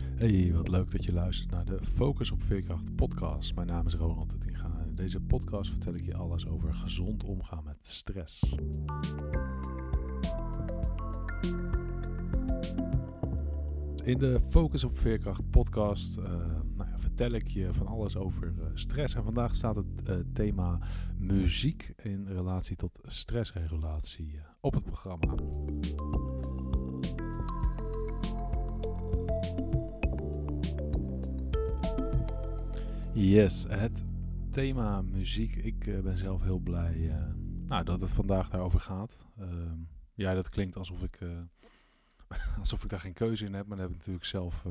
Hey, wat leuk dat je luistert naar de Focus op Veerkracht podcast. Mijn naam is Ronald Tinga. In deze podcast vertel ik je alles over gezond omgaan met stress. In de Focus op Veerkracht podcast uh, nou ja, vertel ik je van alles over uh, stress. En vandaag staat het uh, thema muziek in relatie tot stressregulatie op het programma. Yes, het thema muziek. Ik uh, ben zelf heel blij uh, nou, dat het vandaag daarover gaat. Uh, ja, dat klinkt alsof ik, eh, alsof ik daar geen keuze in heb, maar daar heb ik natuurlijk zelf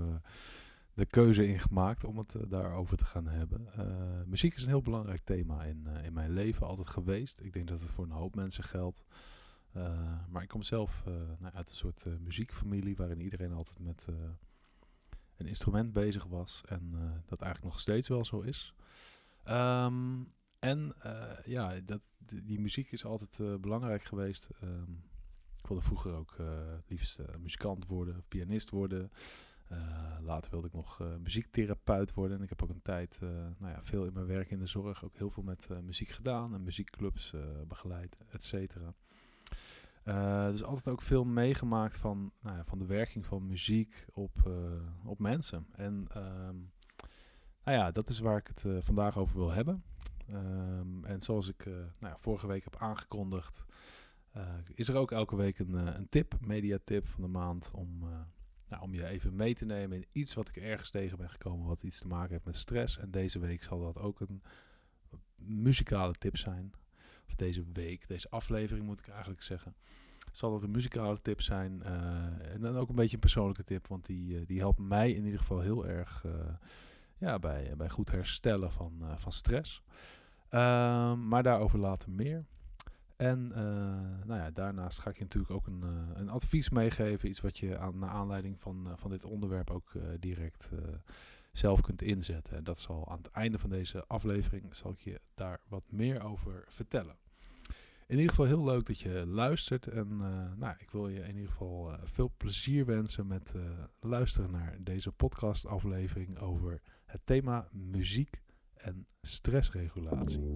de keuze in gemaakt om het daarover te gaan hebben. muziek is een heel belangrijk thema in, in mijn leven, altijd geweest. Ik denk dat het voor een hoop mensen geldt. maar ik kom zelf nou, uit een soort muziekfamilie waarin iedereen altijd met een instrument bezig was. En uh, dat eigenlijk nog steeds wel zo is. Um, en uh, ja, dat, die, muziek is altijd uh, belangrijk geweest. Um, ik wilde vroeger ook het liefst muzikant worden of pianist worden. later wilde ik nog muziektherapeut worden. En ik heb ook een tijd nou ja, veel in mijn werk in de zorg ook heel veel met muziek gedaan. En muziekclubs begeleid, et cetera. Uh, dus altijd ook veel meegemaakt van, nou ja, van de werking van muziek op, uh, op mensen. En um, nou ja, dat is waar ik het uh, vandaag over wil hebben. Um, en zoals ik nou ja, vorige week heb aangekondigd, is er ook elke week een, een tip, mediatip van de maand, om, nou, om je even mee te nemen in iets wat ik ergens tegen ben gekomen, wat iets te maken heeft met stress. En deze week zal dat ook een muzikale tip zijn deze week, deze aflevering moet ik eigenlijk zeggen, zal dat een muzikale tip zijn. Uh, en dan ook een beetje een persoonlijke tip, want die, uh, die helpt mij in ieder geval heel erg uh, ja, bij, bij goed herstellen van, van stress. Ehm, maar daarover later meer. En nou ja, daarnaast ga ik je natuurlijk ook een, een advies meegeven. Iets wat je aan, naar aanleiding van, van dit onderwerp ook direct zelf kunt inzetten. En dat zal aan het einde van deze aflevering zal ik je daar wat meer over vertellen. In ieder geval heel leuk dat je luistert. En uh, nou, ik wil je in ieder geval uh, veel plezier wensen met uh, luisteren naar deze podcastaflevering over het thema muziek en stressregulatie.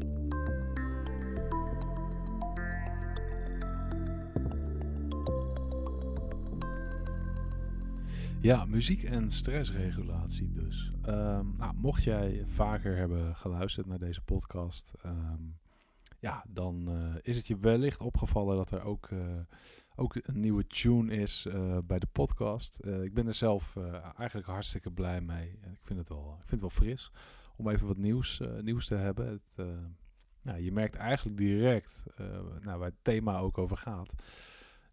Ja, muziek en stressregulatie dus. Um, nou, mocht jij vaker hebben geluisterd naar deze podcast, um, ja, dan uh, is het je wellicht opgevallen dat er ook, uh, ook een nieuwe tune is uh, bij de podcast. ik ben er zelf eigenlijk hartstikke blij mee. Ik vind het wel, ik vind het wel fris om even wat nieuws, nieuws te hebben. Het, nou, je merkt eigenlijk direct, nou, waar het thema ook over gaat,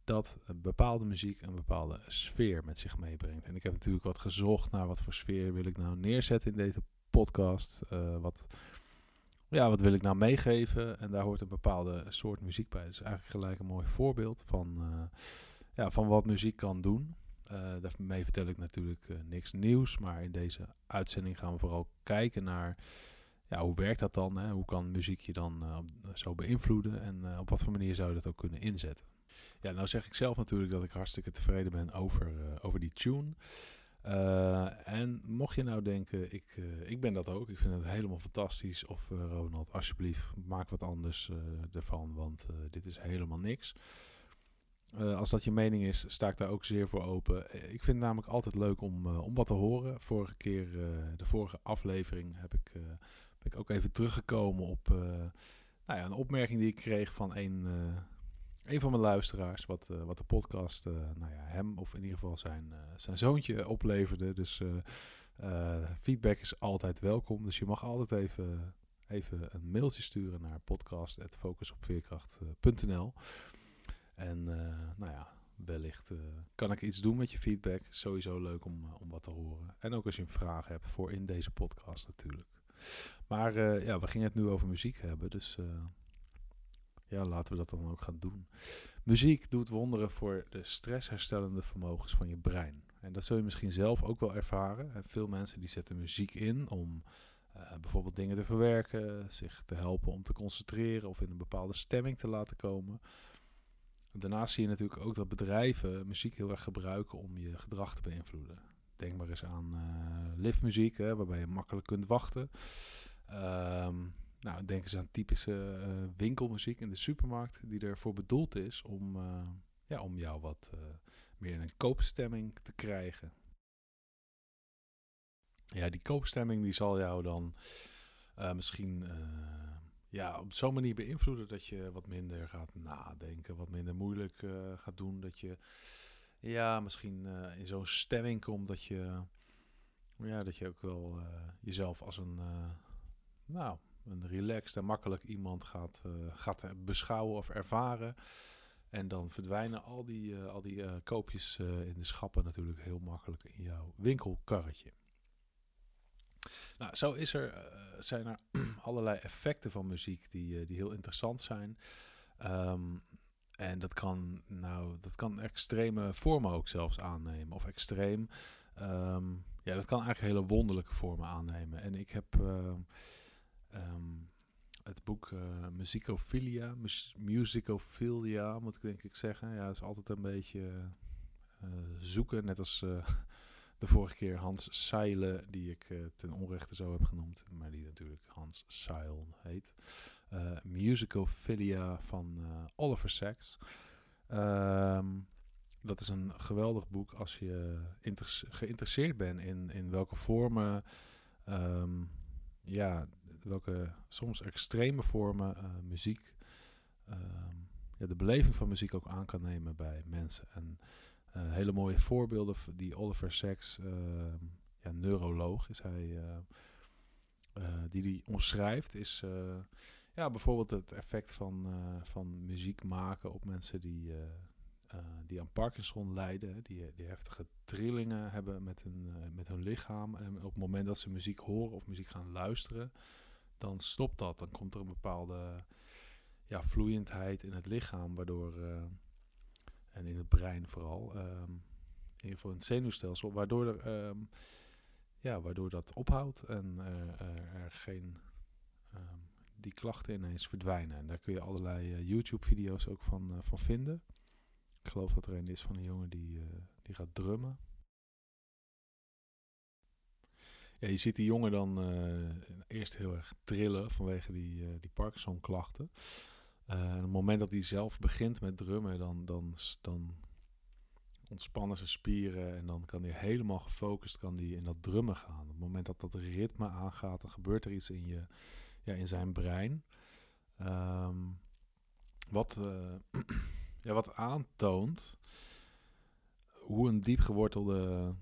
dat bepaalde muziek een bepaalde sfeer met zich meebrengt. En ik heb natuurlijk wat gezocht naar wat voor sfeer wil ik nou neerzetten in deze podcast. wat ja, wat wil ik nou meegeven? En daar hoort een bepaalde soort muziek bij. Dus eigenlijk gelijk een mooi voorbeeld van, uh, ja, van wat muziek kan doen. Uh, daarmee vertel ik natuurlijk uh, niks nieuws, maar in deze uitzending gaan we vooral kijken naar ja, hoe werkt dat dan? Hè? Hoe kan muziek je dan zo beïnvloeden en op wat voor manier zou je dat ook kunnen inzetten? Ja, nou zeg ik zelf natuurlijk dat ik hartstikke tevreden ben over, over die tune. Uh, en mocht je nou denken, ik, uh, ik ben dat ook, ik vind het helemaal fantastisch. Of uh, Ronald, alsjeblieft, maak wat anders ervan, want dit is helemaal niks. als dat je mening is, sta ik daar ook zeer voor open. Ik vind het namelijk altijd leuk om, om wat te horen. Vorige keer, de vorige aflevering, heb ik, ben ik ook even teruggekomen op nou ja, een opmerking die ik kreeg van een een van mijn luisteraars, wat, uh, wat de podcast uh, nou ja, hem of in ieder geval zijn, uh, zijn zoontje opleverde. Dus feedback is altijd welkom. Dus je mag altijd even, even een mailtje sturen naar podcast.focusopveerkracht.nl En nou ja, wellicht kan ik iets doen met je feedback. Sowieso leuk om, om wat te horen. En ook als je een vraag hebt voor in deze podcast natuurlijk. Maar ja, we gingen het nu over muziek hebben, dus ja, laten we dat dan ook gaan doen. Muziek doet wonderen voor de stressherstellende vermogens van je brein. En dat zul je misschien zelf ook wel ervaren. Veel mensen die zetten muziek in om uh, bijvoorbeeld dingen te verwerken, zich te helpen om te concentreren of in een bepaalde stemming te laten komen. Daarnaast zie je natuurlijk ook dat bedrijven muziek heel erg gebruiken om je gedrag te beïnvloeden. denk maar eens aan liftmuziek, hè, waarbij je makkelijk kunt wachten. Ehm, nou, denk eens aan typische winkelmuziek in de supermarkt, die ervoor bedoeld is om, ja, om jou wat meer in een koopstemming te krijgen. Ja, die koopstemming die zal jou dan misschien ja, op zo'n manier beïnvloeden dat je wat minder gaat nadenken, wat minder moeilijk gaat doen. Dat je ja, misschien in zo'n stemming komt dat je, ja, dat je ook wel jezelf als een, nou, een relaxed en makkelijk iemand gaat, gaat beschouwen of ervaren. En dan verdwijnen al die, al die koopjes in de schappen natuurlijk heel makkelijk in jouw winkelkarretje. Nou, zo is er, zijn er allerlei effecten van muziek die, die heel interessant zijn. Um, en dat kan, nou, dat kan extreme vormen ook zelfs aannemen. Of extreem. Um, ja, dat kan eigenlijk hele wonderlijke vormen aannemen. En ik heb uh, um, het boek uh, Musicophilia, mus Musicophilia moet ik denk ik zeggen. Ja, is altijd een beetje zoeken. Net als de vorige keer Hans Seile, die ik ten onrechte zo heb genoemd, maar die natuurlijk Hans Seil heet. Musicophilia van Oliver Sacks. Um, dat is een geweldig boek als je geïnteresseerd bent in, in welke vormen, um, ja, welke soms extreme vormen muziek, um, ja, de beleving van muziek ook aan kan nemen bij mensen. En uh, hele mooie voorbeelden die Oliver Sacks, uh, ja, neuroloog is hij, uh, die die omschrijft, is ja, bijvoorbeeld het effect van, van muziek maken op mensen die, die aan Parkinson lijden, die, die heftige trillingen hebben met hun, met hun lichaam. En op het moment dat ze muziek horen of muziek gaan luisteren, dan stopt dat. Dan komt er een bepaalde ja, vloeiendheid in het lichaam, waardoor en in het brein vooral. Um, in ieder geval in het zenuwstelsel, waardoor, er, um, ja, waardoor dat ophoudt en er, geen um, die klachten ineens verdwijnen. En daar kun je allerlei uh, YouTube-video's ook van, uh, van vinden. Ik geloof dat er een is van een jongen die, die gaat drummen. Ja, je ziet die jongen dan eerst heel erg trillen vanwege die, die Parkinson-klachten. Uh, op het moment dat hij zelf begint met drummen, dan, dan, dan ontspannen zijn spieren en dan kan hij helemaal gefocust kan die in dat drummen gaan. Op het moment dat dat ritme aangaat, dan gebeurt er iets in, je, ja, in zijn brein. Um, wat, ja, wat aantoont hoe een diep gewortelde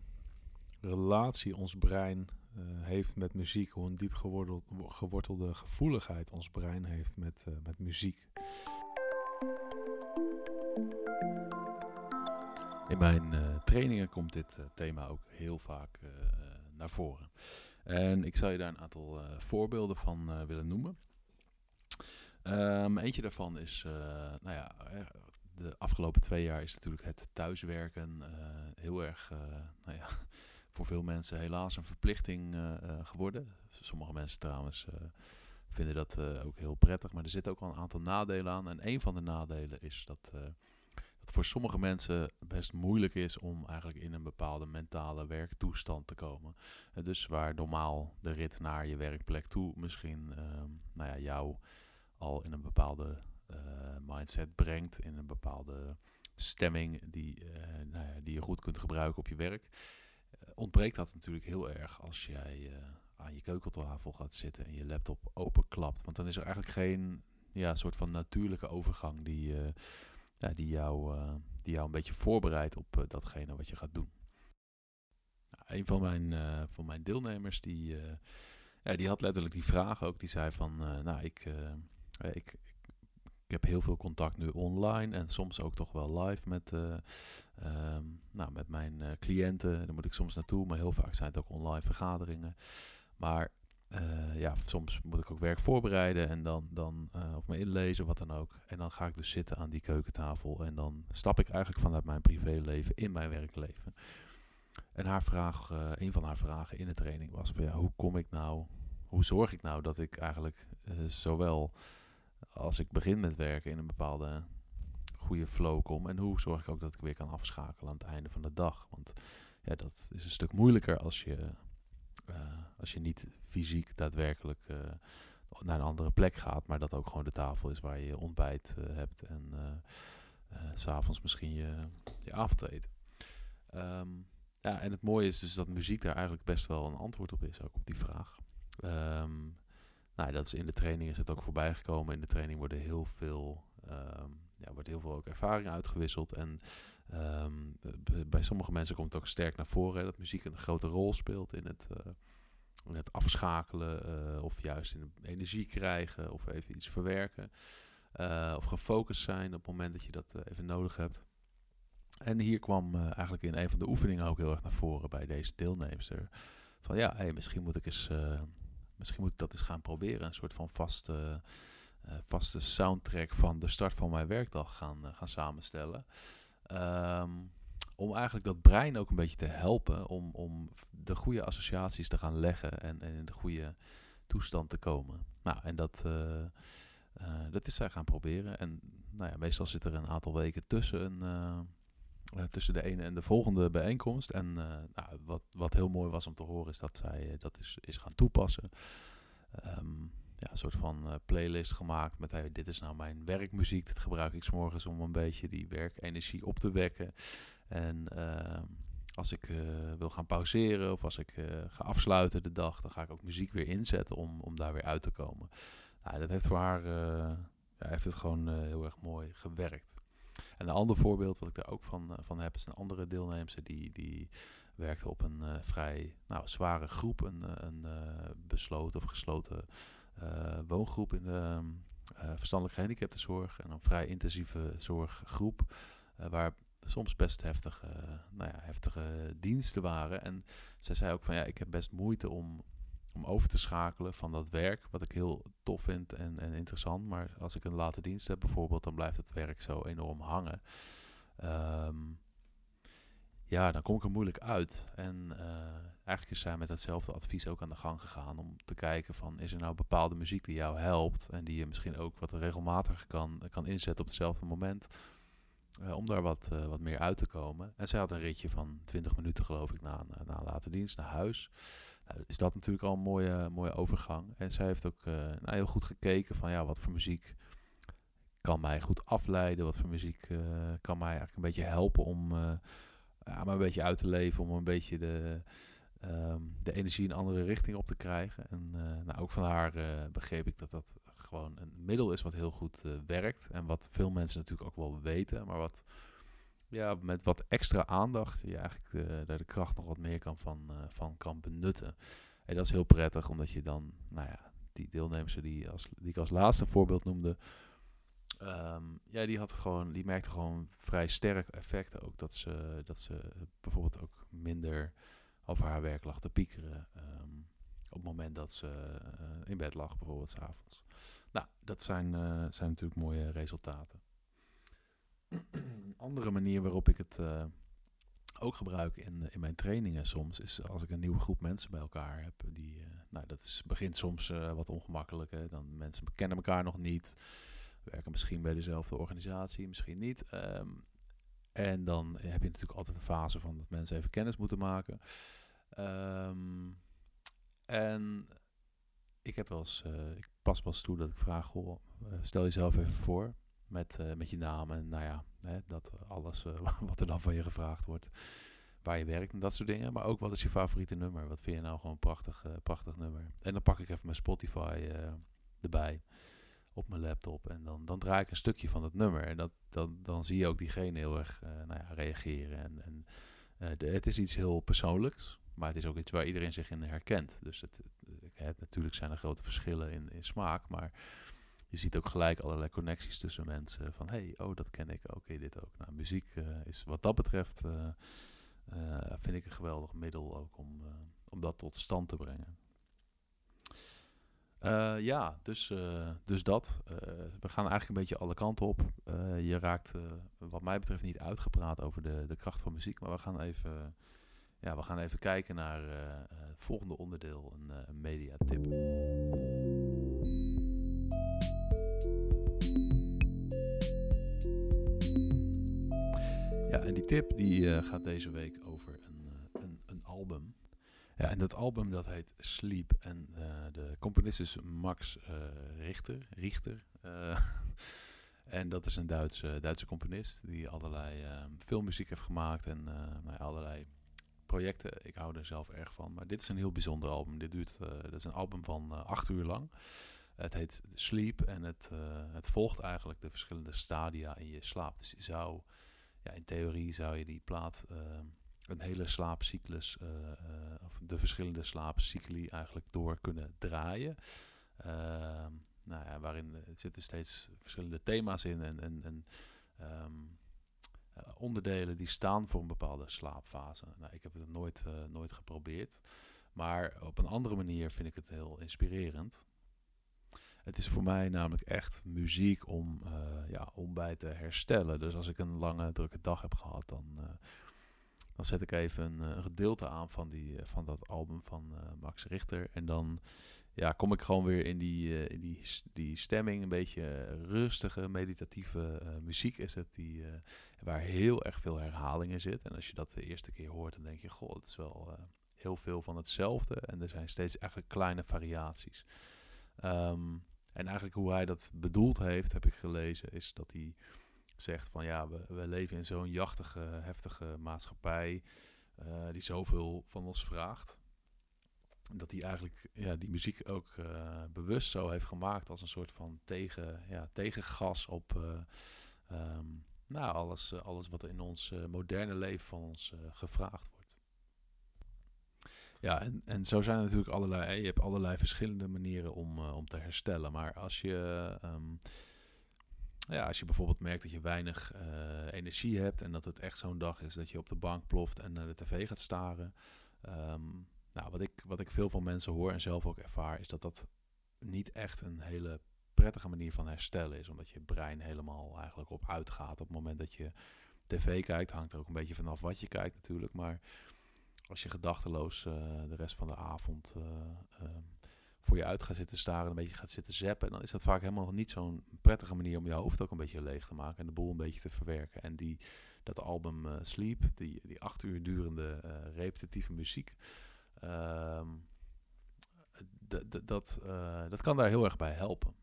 relatie ons brein heeft met muziek. Hoe een diep gewortelde gevoeligheid ons brein heeft met, uh, met muziek. In mijn uh, trainingen komt dit thema ook heel vaak naar voren. En ik zal je daar een aantal voorbeelden van willen noemen. Um, eentje daarvan is, nou ja, de afgelopen twee jaar is natuurlijk het thuiswerken heel erg, nou ja, voor veel mensen helaas een verplichting uh, geworden. Sommige mensen trouwens uh, vinden dat ook heel prettig, maar er zitten ook wel een aantal nadelen aan. En een van de nadelen is dat het voor sommige mensen best moeilijk is om eigenlijk in een bepaalde mentale werktoestand te komen. dus waar normaal de rit naar je werkplek toe misschien ehm, nou ja, jou al in een bepaalde mindset brengt, in een bepaalde stemming die, nou ja, die je goed kunt gebruiken op je werk ontbreekt dat natuurlijk heel erg als jij uh, aan je keukentafel gaat zitten en je laptop openklapt. Want dan is er eigenlijk geen ja, soort van natuurlijke overgang die, uh, ja, die, jou, uh, die jou een beetje voorbereidt op datgene wat je gaat doen. Nou, een van mijn, van mijn deelnemers die, ja, die had letterlijk die vraag ook. Die zei van, nou ik, ik, ik heb heel veel contact nu online en soms ook toch wel live met, uh, um, nou, met mijn uh, cliënten. Daar moet ik soms naartoe, maar heel vaak zijn het ook online vergaderingen. Maar uh, ja, soms moet ik ook werk voorbereiden en dan, dan of me inlezen, wat dan ook. En dan ga ik dus zitten aan die keukentafel en dan stap ik eigenlijk vanuit mijn privéleven in mijn werkleven. En haar vraag, een van haar vragen in de training was hoe kom ik nou, hoe zorg ik nou dat ik eigenlijk zowel als ik begin met werken in een bepaalde goede flow kom. En hoe zorg ik ook dat ik weer kan afschakelen aan het einde van de dag. Want ja, dat is een stuk moeilijker als je, als je niet fysiek daadwerkelijk naar een andere plek gaat, maar dat ook gewoon de tafel is waar je ontbijt hebt en s s'avonds misschien je, je avondeten. Ehm, ja, en het mooie is dus dat muziek daar eigenlijk best wel een antwoord op is, ook op die vraag. Um, nou, dat is in de training is het ook voorbij gekomen. In de training worden heel veel, um, ja, wordt heel veel ook ervaring uitgewisseld. En bij sommige mensen komt het ook sterk naar voren dat muziek een grote rol speelt in het, uh, in het afschakelen uh, of juist in energie krijgen of even iets verwerken. Uh, of gefocust zijn op het moment dat je dat even nodig hebt. En hier kwam eigenlijk in een van de oefeningen ook heel erg naar voren bij deze deelnemster. Van ja, hey, misschien moet ik eens, misschien moet ik dat eens gaan proberen. Een soort van vaste, uh, vaste soundtrack van de start van mijn werkdag gaan, gaan samenstellen. Um, om eigenlijk dat brein ook een beetje te helpen om, om de goede associaties te gaan leggen en, en in de goede toestand te komen. Nou, en dat, dat is zij gaan proberen. En nou ja, meestal zit er een aantal weken tussen een uh, tussen de ene en de volgende bijeenkomst. En uh, nou, wat, wat heel mooi was om te horen is dat zij uh, dat is, is gaan toepassen. Um, ja, een soort van playlist gemaakt met hey, dit is nou mijn werkmuziek. Dit gebruik ik s morgens om een beetje die werkenergie op te wekken. En ehm, als ik wil gaan pauzeren of als ik ga afsluiten de dag, dan ga ik ook muziek weer inzetten om, om daar weer uit te komen. Nou, dat heeft voor haar ja, heeft het gewoon heel erg mooi gewerkt. En een ander voorbeeld wat ik daar ook van, eh, van heb, is een andere deelnemster die, die werkte op een uh, vrij nou, zware groep, een, eh, een besloten of gesloten woongroep in de verstandelijk gehandicaptenzorg. En een vrij intensieve zorggroep, waar soms best heftige, nou ja, heftige diensten waren. En zij zei ook van ja, ik heb best moeite om om over te schakelen van dat werk, wat ik heel tof vind en, en interessant. Maar als ik een late dienst heb bijvoorbeeld, dan blijft het werk zo enorm hangen. Um, ja, dan kom ik er moeilijk uit. En uh, eigenlijk is zij met hetzelfde advies ook aan de gang gegaan om te kijken van is er nou bepaalde muziek die jou helpt en die je misschien ook wat regelmatiger kan, kan inzetten op hetzelfde moment. Uh, om daar wat, uh, wat meer uit te komen. En zij had een ritje van 20 minuten geloof ik na, na een late dienst naar huis. Nou, is dat natuurlijk al een mooie, mooie overgang. En zij heeft ook uh, nou, heel goed gekeken van ja, wat voor muziek kan mij goed afleiden. Wat voor muziek uh, kan mij eigenlijk een beetje helpen om uh, ja, maar een beetje uit te leven. Om een beetje de, um, de energie in een andere richting op te krijgen. En nou, ook van haar begreep ik dat dat gewoon een middel is wat heel goed werkt. En wat veel mensen natuurlijk ook wel weten. Maar wat ja, met wat extra aandacht je eigenlijk uh, daar de kracht nog wat meer kan van, uh, van kan benutten. En dat is heel prettig, omdat je dan, nou ja, die deelnemers die, als, die ik als laatste voorbeeld noemde, um, ja, die, had gewoon, die merkte gewoon vrij sterk effecten ook. Dat ze, dat ze bijvoorbeeld ook minder over haar werk lag te piekeren. Um, op het moment dat ze uh, in bed lag, bijvoorbeeld s'avonds. Nou, dat zijn, zijn natuurlijk mooie resultaten andere manier waarop ik het uh, ook gebruik in, in mijn trainingen soms is als ik een nieuwe groep mensen bij elkaar heb. Die, uh, nou, dat begint soms uh, wat ongemakkelijk. Hè? Dan mensen kennen elkaar nog niet, werken misschien bij dezelfde organisatie, misschien niet. Um, en dan heb je natuurlijk altijd de fase van dat mensen even kennis moeten maken. Um, en ik heb wel eens, ik pas wel eens toe dat ik vraag, stel jezelf even voor met, uh, met je naam en nou ja, hè, dat alles uh, wat er dan van je gevraagd wordt. Waar je werkt en dat soort dingen. Maar ook wat is je favoriete nummer? Wat vind je nou gewoon een prachtig, uh, prachtig nummer? En dan pak ik even mijn Spotify erbij op mijn laptop. En dan, dan draai ik een stukje van het nummer. En dat, dan, dan zie je ook diegene heel erg nou ja, reageren. En, en het is iets heel persoonlijks. Maar het is ook iets waar iedereen zich in herkent. Dus het, het, natuurlijk zijn er grote verschillen in, in smaak. Maar je ziet ook gelijk allerlei connecties tussen mensen. Van hey, oh, dat ken ik. Oké, dit ook. Nou, muziek uh, is wat dat betreft, uh, uh, vind ik een geweldig middel ook om, om dat tot stand te brengen. ja, dus, dus dat. we gaan eigenlijk een beetje alle kanten op. je raakt, wat mij betreft, niet uitgepraat over de, de kracht van muziek. Maar we gaan even, ja, we gaan even kijken naar het volgende onderdeel, een, een mediatip. En die tip die uh, gaat deze week over een, uh, album. Ja, en dat album dat heet Sleep. En de componist is Max Richter. Richter. en dat is een Duitse, Duitse componist die allerlei filmmuziek heeft gemaakt en nou, allerlei projecten. Ik hou er zelf erg van. Maar dit is een heel bijzonder album. Dit duurt, dat is een album van acht uur lang. Het heet Sleep en het, het volgt eigenlijk de verschillende stadia in je slaap. Dus je zou, ja, in theorie zou je die plaat een hele slaapcyclus, of de verschillende slaapcycli eigenlijk door kunnen draaien. Ehm, nou ja, waarin zitten steeds verschillende thema's in en, en, en um, eh, onderdelen die staan voor een bepaalde slaapfase. Nou, ik heb het nooit, nooit geprobeerd. Maar op een andere manier vind ik het heel inspirerend. Het is voor mij namelijk echt muziek om, uh, ja, om bij te herstellen. Dus als ik een lange, drukke dag heb gehad, dan, uh, dan zet ik even een, een, gedeelte aan van, die, van dat album van Max Richter. En dan ja, kom ik gewoon weer in die, in die, die stemming. Een beetje rustige, meditatieve muziek is het. Die, waar heel erg veel herhaling in zit. En als je dat de eerste keer hoort, dan denk je, goh, het is wel heel veel van hetzelfde. En er zijn steeds eigenlijk kleine variaties. Um, en eigenlijk hoe hij dat bedoeld heeft, heb ik gelezen, is dat hij zegt van ja, we, we leven in zo'n jachtige, heftige maatschappij uh, die zoveel van ons vraagt. Dat hij eigenlijk ja, die muziek ook uh, bewust zo heeft gemaakt als een soort van tegen, ja, tegengas op um, nou, alles, eh, alles wat in ons eh, moderne leven van ons eh, gevraagd wordt. Ja, en, en zo zijn er natuurlijk allerlei. Je hebt allerlei verschillende manieren om, om te herstellen. Maar als je, um, ja, als je bijvoorbeeld merkt dat je weinig energie hebt en dat het echt zo'n dag is dat je op de bank ploft en naar de tv gaat staren. Um, nou, wat ik, wat ik veel van mensen hoor en zelf ook ervaar, is dat dat niet echt een hele prettige manier van herstellen is. Omdat je brein helemaal eigenlijk op uitgaat. Op het moment dat je tv kijkt, hangt er ook een beetje vanaf wat je kijkt natuurlijk. Maar als je gedachteloos uh, de rest van de avond uh, uh, voor je uit gaat zitten staren, een beetje gaat zitten zappen, dan is dat vaak helemaal niet zo'n prettige manier om je hoofd ook een beetje leeg te maken en de boel een beetje te verwerken. En die, dat album Sleep, die, die acht uur durende repetitieve muziek, ehm, dat, dat kan daar heel erg bij helpen.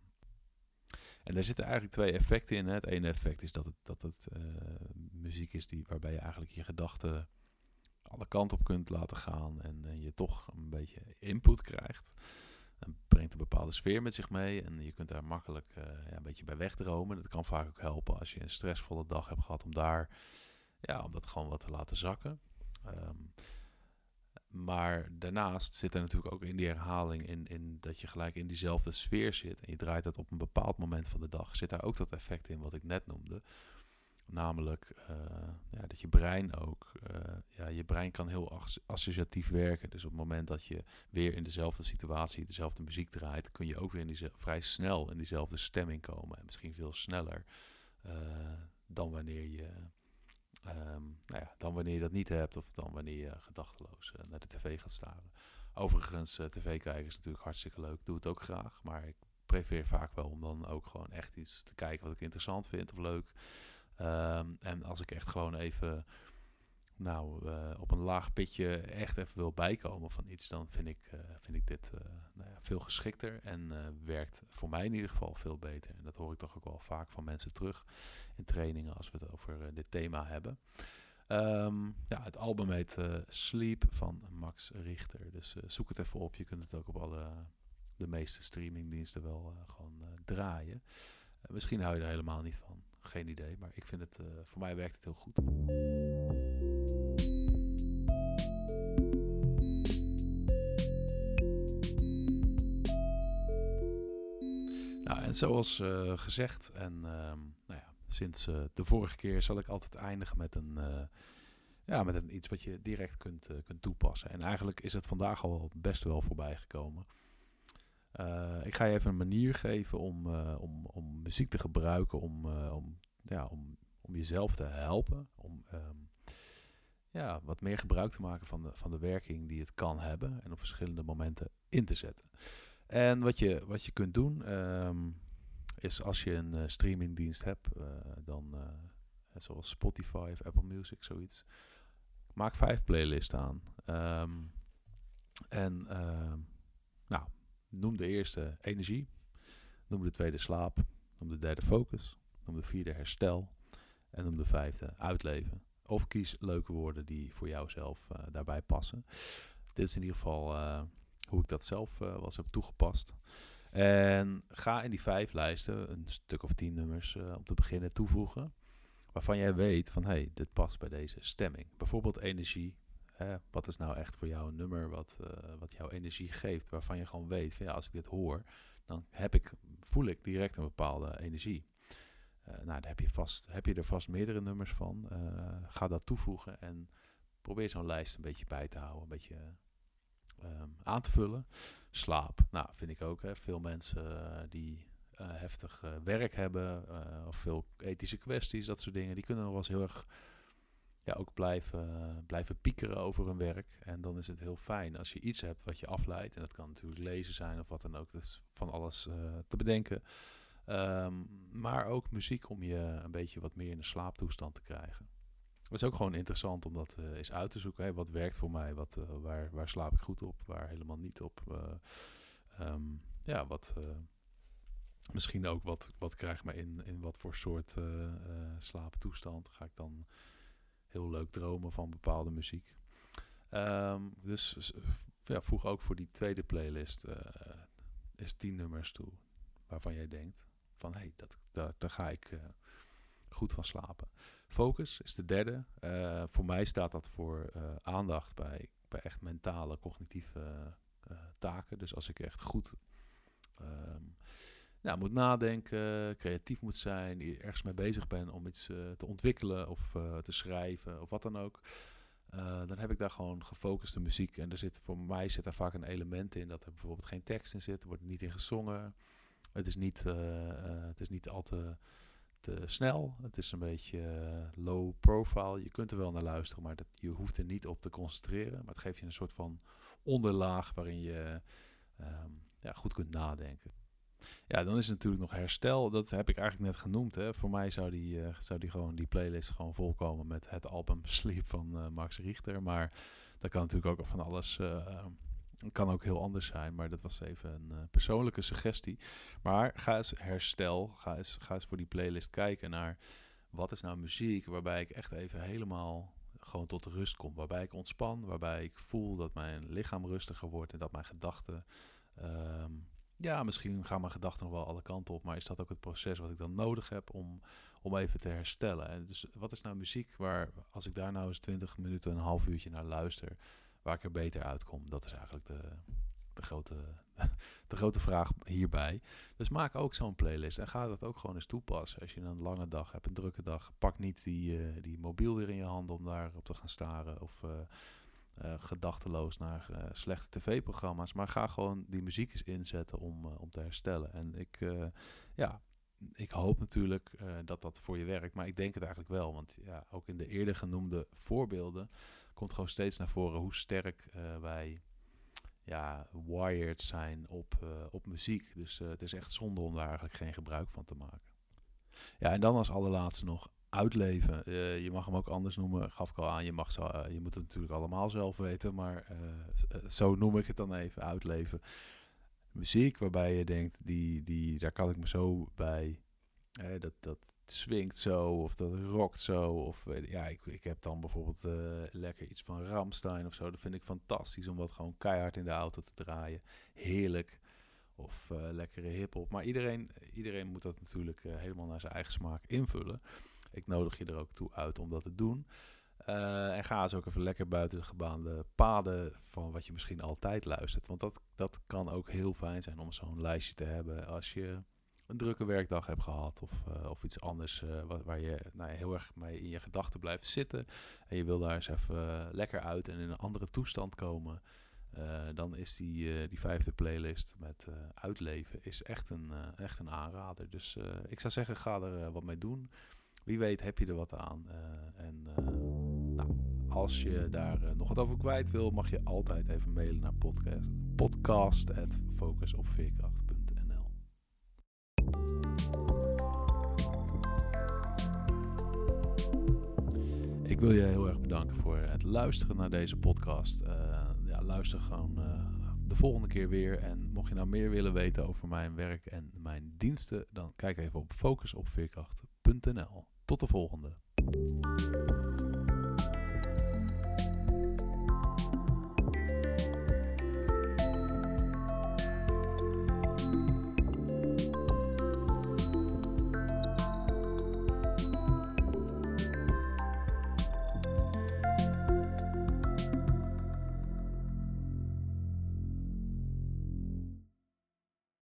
En daar zitten eigenlijk twee effecten in. Hè. Het ene effect is dat het, dat het muziek is die, waarbij je eigenlijk je gedachten alle kanten op kunt laten gaan en, en je toch een beetje input krijgt. En brengt een bepaalde sfeer met zich mee en je kunt daar makkelijk uh, ja, een beetje bij wegdromen. Dat kan vaak ook helpen als je een stressvolle dag hebt gehad om daar, ja, om dat gewoon wat te laten zakken. Um, maar daarnaast zit er natuurlijk ook in die herhaling in, in dat je gelijk in diezelfde sfeer zit. En je draait het op een bepaald moment van de dag. Zit daar ook dat effect in wat ik net noemde. Namelijk uh, ja, dat je brein ook, uh, ja, je brein kan heel associatief werken. Dus op het moment dat je weer in dezelfde situatie, dezelfde muziek draait, kun je ook weer in die, vrij snel in diezelfde stemming komen. En misschien veel sneller uh, dan wanneer je Um, nou ja, dan wanneer je dat niet hebt of dan wanneer je gedachteloos naar de tv gaat staren. Overigens, tv kijken is natuurlijk hartstikke leuk. Doe het ook graag. Maar ik prefereer vaak wel om dan ook gewoon echt iets te kijken wat ik interessant vind of leuk. Um, en als ik echt gewoon even nou, uh, op een laag pitje echt even wil bijkomen van iets, dan vind ik, uh, vind ik dit uh, nou ja, veel geschikter en werkt voor mij in ieder geval veel beter. En dat hoor ik toch ook wel vaak van mensen terug in trainingen als we het over dit thema hebben. Um, ja, het album heet Sleep van Max Richter. Dus zoek het even op. Je kunt het ook op alle de meeste streamingdiensten wel gewoon draaien. misschien hou je er helemaal niet van. Geen idee, maar ik vind het, voor mij werkt het heel goed. Nou, en zoals uh, gezegd, en uh, nou ja, sinds uh, de vorige keer zal ik altijd eindigen met een, ja, met iets wat je direct kunt, kunt toepassen. En eigenlijk is het vandaag al best wel voorbij gekomen. Ik ga je even een manier geven om, om, om muziek te gebruiken om, om, ja, om, om jezelf te helpen. Om um, ja, wat meer gebruik te maken van de, van de werking die het kan hebben. En op verschillende momenten in te zetten. En wat je, wat je kunt doen, um, is als je een streamingdienst hebt, dan zoals Spotify of Apple Music, zoiets. maak vijf playlists aan. Ehm, en ehm, noem de eerste energie. Noem de tweede slaap. Noem de derde focus. Noem de vierde herstel. En noem de vijfde uitleven. Of kies leuke woorden die voor jou zelf uh, daarbij passen. Dit is in ieder geval uh, hoe ik dat zelf uh, was heb toegepast. En ga in die vijf lijsten een stuk of tien nummers om te beginnen toevoegen. Waarvan jij weet van hé, hey, dit past bij deze stemming. Bijvoorbeeld energie. Hè, wat is nou echt voor jou een nummer wat, wat jouw energie geeft? Waarvan je gewoon weet van ja, als ik dit hoor, dan heb ik, voel ik direct een bepaalde energie. Uh, nou, daar heb je, vast, heb je er vast meerdere nummers van. Uh, ga dat toevoegen en probeer zo'n lijst een beetje bij te houden, een beetje um, aan te vullen. Slaap, nou, vind ik ook. Hè. Veel mensen die heftig werk hebben of veel ethische kwesties, dat soort dingen, die kunnen nog wel eens heel erg ja, ook blijven, blijven piekeren over hun werk. En dan is het heel fijn als je iets hebt wat je afleidt. En dat kan natuurlijk lezen zijn of wat dan ook. Dus van alles te bedenken. Um, maar ook muziek om je een beetje wat meer in de slaaptoestand te krijgen. Het is ook gewoon interessant om dat uh, eens uit te zoeken. Wat werkt voor mij? Wat, uh, waar, waar slaap ik goed op? Waar helemaal niet op? Um, ja, wat... Misschien ook wat, wat krijgt me in, in wat voor soort slaaptoestand. Ga ik dan heel leuk dromen van bepaalde muziek. Um, dus ja, voeg ook voor die tweede playlist is tien nummers toe. Waarvan jij denkt, van hé, hey, dat, daar, ga ik uh, goed van slapen. Focus is de derde. Uh, voor mij staat dat voor uh, aandacht bij, bij echt mentale, cognitieve taken. Dus als ik echt goed um, nou, moet nadenken, creatief moet zijn, ergens mee bezig ben om iets te ontwikkelen of te schrijven of wat dan ook. dan heb ik daar gewoon gefocuste muziek. En er zit, voor mij zit daar vaak een element in dat er bijvoorbeeld geen tekst in zit, er wordt niet in gezongen. Het is niet, het is niet al te, te, snel. Het is een beetje low profile. Je kunt er wel naar luisteren, maar dat, je hoeft er niet op te concentreren. Maar het geeft je een soort van onderlaag waarin je um, ja, goed kunt nadenken. Ja, dan is het natuurlijk nog herstel. Dat heb ik eigenlijk net genoemd. Hè. Voor mij zou die, uh, zou die, gewoon, die playlist gewoon volkomen met het album Sleep van Max Richter. Maar dat kan natuurlijk ook van alles kan ook heel anders zijn, maar dat was even een persoonlijke suggestie. Maar ga eens herstel, ga eens, ga eens voor die playlist kijken naar wat is nou muziek waarbij ik echt even helemaal gewoon tot rust kom. Waarbij ik ontspan, waarbij ik voel dat mijn lichaam rustiger wordt en dat mijn gedachten... Um, ja, misschien gaan mijn gedachten nog wel alle kanten op, maar is dat ook het proces wat ik dan nodig heb om, om even te herstellen? En dus wat is nou muziek waar, als ik daar nou eens 20 minuten, een half uurtje naar luister, waar ik er beter uitkom. Dat is eigenlijk de, de, grote, de grote vraag hierbij. Dus maak ook zo'n playlist en ga dat ook gewoon eens toepassen. Als je een lange dag hebt, een drukke dag, pak niet die, uh, die mobiel weer in je handen om daarop te gaan staren. Of uh, uh, gedachteloos naar slechte tv-programma's. Maar ga gewoon die muziek eens inzetten om, om te herstellen. En ik, ja, ik hoop natuurlijk dat dat voor je werkt. Maar ik denk het eigenlijk wel. Want ja, ook in de eerder genoemde voorbeelden komt gewoon steeds naar voren hoe sterk wij ja, wired zijn op, op muziek. Dus het is echt zonde om daar eigenlijk geen gebruik van te maken. Ja, en dan als allerlaatste nog uitleven. je mag hem ook anders noemen, gaf ik al aan. Je, mag zo, je moet het natuurlijk allemaal zelf weten, maar zo noem ik het dan even, uitleven. Muziek waarbij je denkt, die, die, daar kan ik me zo bij... dat, dat, swingt zo of dat rockt zo. Of ja, ik, ik heb dan bijvoorbeeld lekker iets van Ramstein of zo. Dat vind ik fantastisch om wat gewoon keihard in de auto te draaien. Heerlijk. Of lekkere hip-hop. Maar iedereen, iedereen moet dat natuurlijk helemaal naar zijn eigen smaak invullen. Ik nodig je er ook toe uit om dat te doen. en ga eens ook even lekker buiten de gebaande paden van wat je misschien altijd luistert. Want dat, dat kan ook heel fijn zijn om zo'n lijstje te hebben als je een drukke werkdag hebt gehad of, uh, of iets anders uh, wat, waar je nou, heel erg mee in je gedachten blijft zitten en je wil daar eens even lekker uit en in een andere toestand komen, dan is die, die vijfde playlist met uitleven is echt een, echt een aanrader. Dus ik zou zeggen, ga er wat mee doen. Wie weet heb je er wat aan. en nou, als je daar nog wat over kwijt wil, mag je altijd even mailen naar podcast, podcast.focusopveerkracht.nl ik wil je heel erg bedanken voor het luisteren naar deze podcast. Ja, luister gewoon de volgende keer weer. En mocht je nou meer willen weten over mijn werk en mijn diensten, dan kijk even op focusopveerkracht.nl. Tot de volgende.